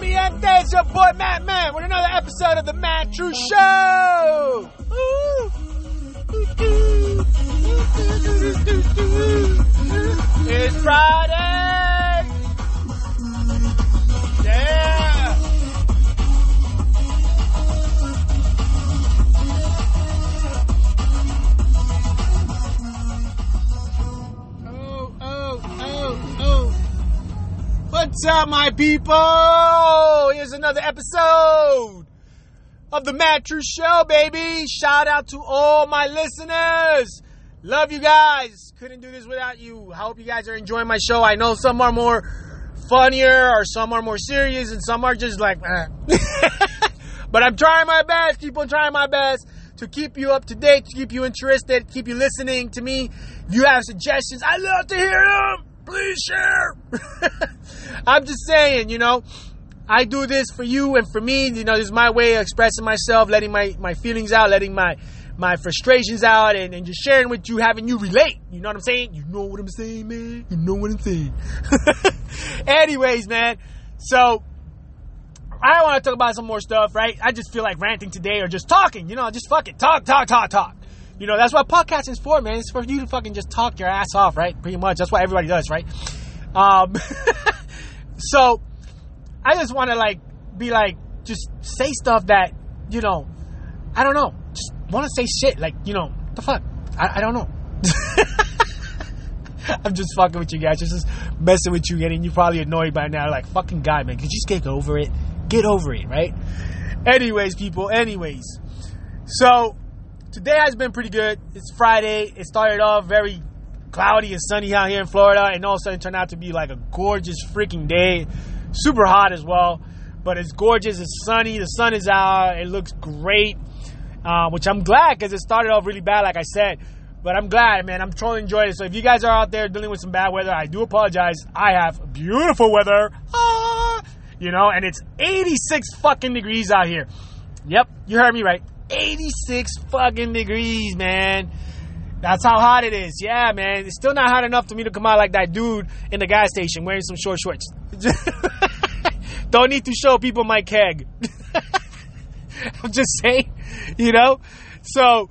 mi gente? It's your boy Matt Man with another episode of the Matt True Show. It's Friday. What's up, my people? Here's another episode of the Matt True Show, baby. Shout out to all my listeners. Love you guys. Couldn't do this without you. I hope you guys are enjoying my show. I know some are more funnier, or some are more serious, and some are just like, eh. but I'm trying my best. Keep on trying my best to keep you up to date, to keep you interested, keep you listening to me. You have suggestions, I love to hear them. Please share. I'm just saying, you know, I do this for you and for me. You know, this is my way of expressing myself, letting my, my feelings out, letting my my frustrations out, and, and just sharing with you, having you relate. You know what I'm saying? You know what I'm saying, man? You know what I'm saying. Anyways, man. So I want to talk about some more stuff, right? I just feel like ranting today or just talking, you know, just fucking talk, talk, talk, talk. You know, that's what podcasting is for, man. It's for you to fucking just talk your ass off, right? Pretty much. That's what everybody does, right? Um, so I just want to like be like, just say stuff that, you know, I don't know. Just want to say shit. Like, you know, the fuck? I, I don't know. I'm just fucking with you guys. Just, messing with you, getting you probably annoyed by now. Like, fucking guy, man. Could you just get over it? Get over it, right? Anyways, people, anyways. So, today has been pretty good. It's Friday. It started off very cloudy and sunny out here in Florida, and all of a sudden turned out to be like a gorgeous freaking day. Super hot as well, but it's gorgeous. It's sunny. The sun is out. It looks great, uh, which I'm glad because it started off really bad, like I said. But I'm glad, man. I'm totally enjoying it. So if you guys are out there dealing with some bad weather, I do apologize. I have beautiful weather. Ah, you know, and it's 86 fucking degrees out here. Yep, you heard me right. 86 fucking degrees, man. That's how hot it is. Yeah, man. It's still not hot enough for me to come out like that dude in the gas station wearing some short shorts. Don't need to show people my keg. I'm just saying, you know? So,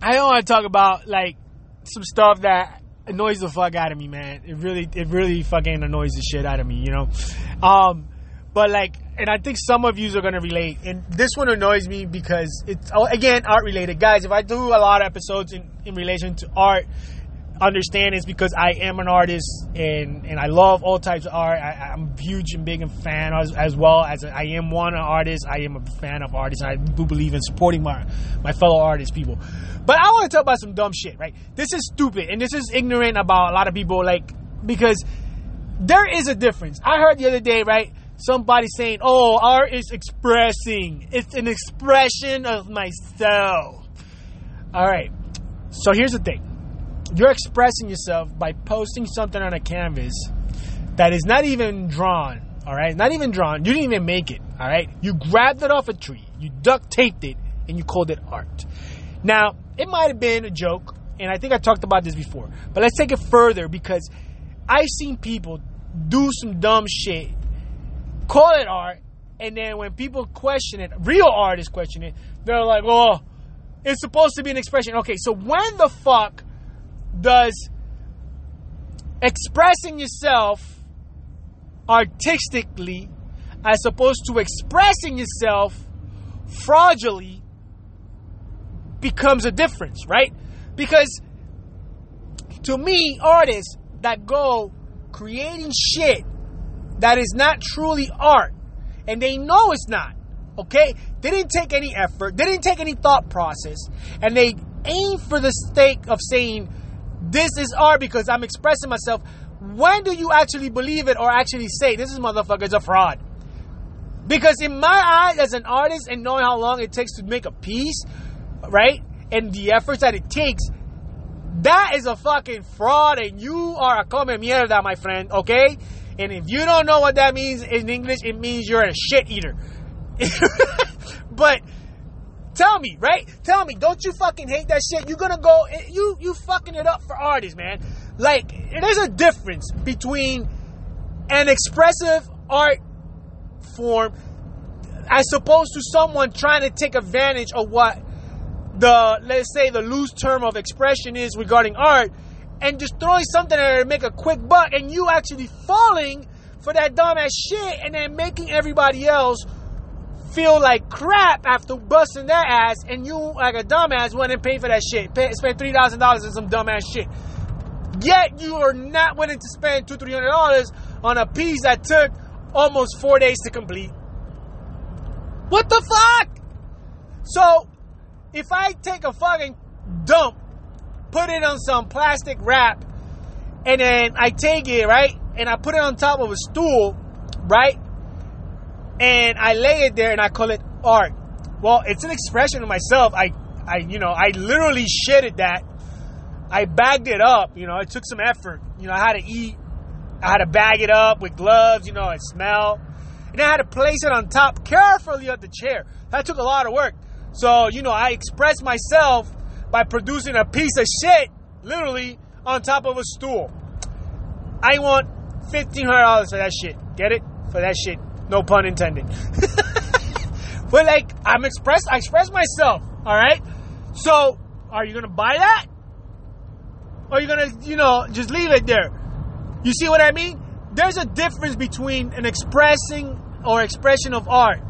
I don't want to talk about, like, some stuff that annoys the fuck out of me, man. It really, it really fucking annoys the shit out of me, you know? Um, but like, and I think some of you are gonna relate. And this one annoys me because it's oh, again art related, guys. If I do a lot of episodes in, in relation to art, understand it's because I am an artist and and I love all types of art. I, I'm huge and big and fan as, as well as I am one an artist. I am a fan of artists. I do believe in supporting my my fellow artists people. But I want to talk about some dumb shit, right? This is stupid and this is ignorant about a lot of people, like because there is a difference. I heard the other day, right? Somebody saying, "Oh, art is expressing. It's an expression of myself." All right. So here's the thing. You're expressing yourself by posting something on a canvas that is not even drawn, all right? Not even drawn. You didn't even make it, all right? You grabbed it off a tree, you duct taped it, and you called it art. Now, it might have been a joke, and I think I talked about this before, but let's take it further because I've seen people do some dumb shit, call it art, and then when people question it, real artists question it, they're like, oh, it's supposed to be an expression. Okay, so when the fuck does expressing yourself artistically as opposed to expressing yourself fraudulently becomes a difference, right? Because to me, artists that go creating shit that is not truly art and they know it's not, okay? They didn't take any effort, they didn't take any thought process, and they aim for the stake of saying, this is art because I'm expressing myself. When do you actually believe it or actually say this is motherfucker's a fraud? Because in my eyes, as an artist and knowing how long it takes to make a piece, right, and the efforts that it takes, that is a fucking fraud, and you are a come mierda, my friend. Okay, and if you don't know what that means in English, it means you're a shit eater. but Tell me, right? Tell me, don't you fucking hate that shit? You're gonna go, you you fucking it up for artists, man. Like, there's a difference between an expressive art form as opposed to someone trying to take advantage of what the let's say the loose term of expression is regarding art and just throwing something at it to make a quick buck and you actually falling for that dumbass shit and then making everybody else feel like crap after busting their ass and you like a dumbass went and paid for that shit. Pay, spend $3000 on some dumbass shit. Yet you are not willing to spend two three hundred dollars on a piece that took almost four days to complete. What the fuck? So if I take a fucking dump, put it on some plastic wrap, and then I take it, right? And I put it on top of a stool, right? And I lay it there and I call it art. Well, it's an expression of myself. I, I, you know, I literally shitted that. I bagged it up, you know, it took some effort. You know, I had to eat. I had to bag it up with gloves, you know, it smelled. And I had to place it on top carefully of the chair. That took a lot of work. So, you know, I express myself by producing a piece of shit, literally, on top of a stool. I want $1,500 for that shit. Get it? For that shit. No pun intended. but like, I'm express, I express myself. All right. So, are you gonna buy that? Or are you gonna, you know, just leave it there? You see what I mean? There's a difference between an expressing or expression of art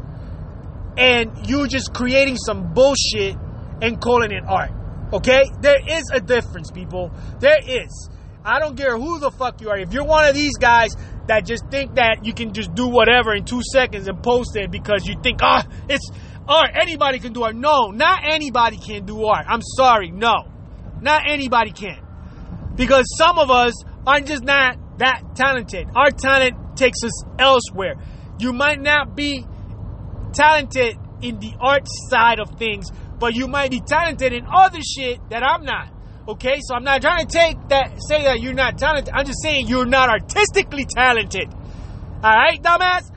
and you just creating some bullshit and calling it art. Okay? There is a difference, people. There is. I don't care who the fuck you are. If you're one of these guys that just think that you can just do whatever in two seconds and post it because you think, ah, oh, it's art, anybody can do art. No, not anybody can do art. I'm sorry, no. Not anybody can. Because some of us are just not that talented. Our talent takes us elsewhere. You might not be talented in the art side of things, but you might be talented in other shit that I'm not. Okay, so I'm not trying to take that say that you're not talented. I'm just saying you're not artistically talented. All right, dumbass.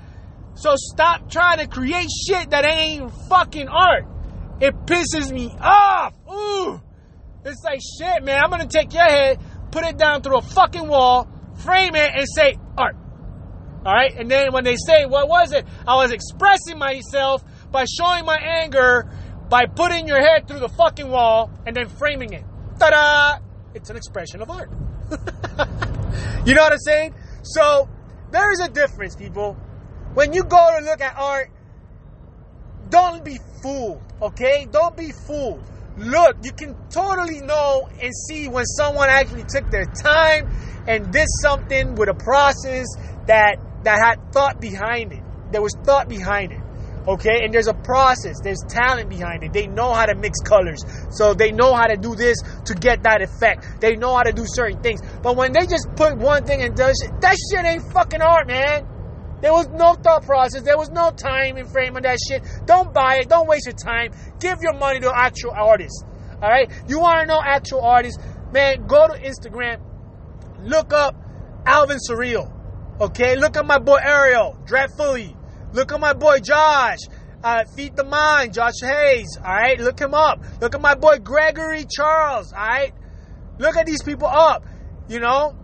So stop trying to create shit that ain't fucking art. It pisses me off. Ooh, it's like shit, man. I'm gonna take your head, put it down through a fucking wall, frame it, and say art. All right. And then when they say, what was it? I was expressing myself by showing my anger by putting your head through the fucking wall and then framing it. Ta da! It's an expression of art. you know what I'm saying? So there is a difference, people. When you go to look at art, don't be fooled, okay? Don't be fooled. Look, you can totally know and see when someone actually took their time and did something with a process that that had thought behind it. There was thought behind it. Okay, and there's a process, there's talent behind it. They know how to mix colors, so they know how to do this to get that effect. They know how to do certain things. But when they just put one thing and does it, that shit ain't fucking art, man. There was no thought process. There was no time in frame on that shit. Don't buy it. Don't waste your time. Give your money to actual artists. All right. You want to know actual artists, man? Go to Instagram. Look up Alvin Surreal. Okay, look up my boy Ariel, Dreadfully. Look at my boy Josh, uh, Feed the Mind, Josh Hayes. All right, look him up. Look at my boy Gregory Charles. All right, look at these people up. You know,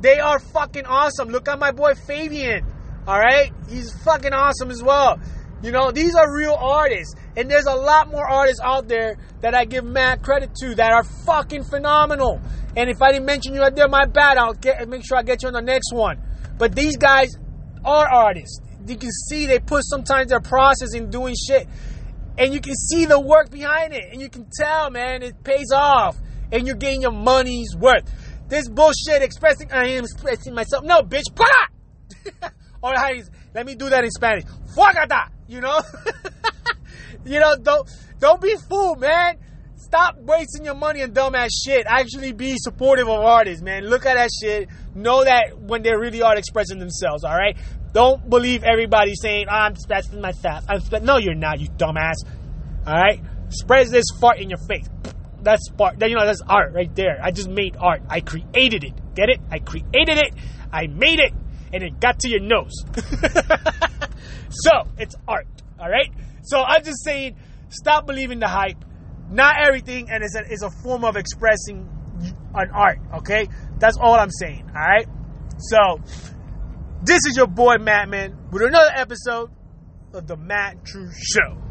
they are fucking awesome. Look at my boy Fabian. All right, he's fucking awesome as well. You know, these are real artists. And there's a lot more artists out there that I give mad credit to that are fucking phenomenal. And if I didn't mention you out there, my bad. I'll get make sure I get you on the next one. But these guys are artists. You can see they put sometimes their process in doing shit. And you can see the work behind it. And you can tell, man, it pays off. And you're getting your money's worth. This bullshit expressing, I am expressing myself. No, bitch, para! or let me do that in Spanish. Fuagata! You know? you know, don't, don't be fooled, man. Stop wasting your money on dumbass shit. Actually be supportive of artists, man. Look at that shit. Know that when they really are expressing themselves, all right? Don't believe everybody saying, oh, I'm expressing myself. I'm spe-. No, you're not, you dumbass. All right? Spread this fart in your face. That's part. You know, that's art right there. I just made art. I created it. Get it? I created it. I made it. And it got to your nose. so, it's art. All right? So, I'm just saying, stop believing the hype not everything, and it's a, it's a form of expressing an art, okay? That's all I'm saying, all right? So, this is your boy Madman with another episode of the Matt True Show.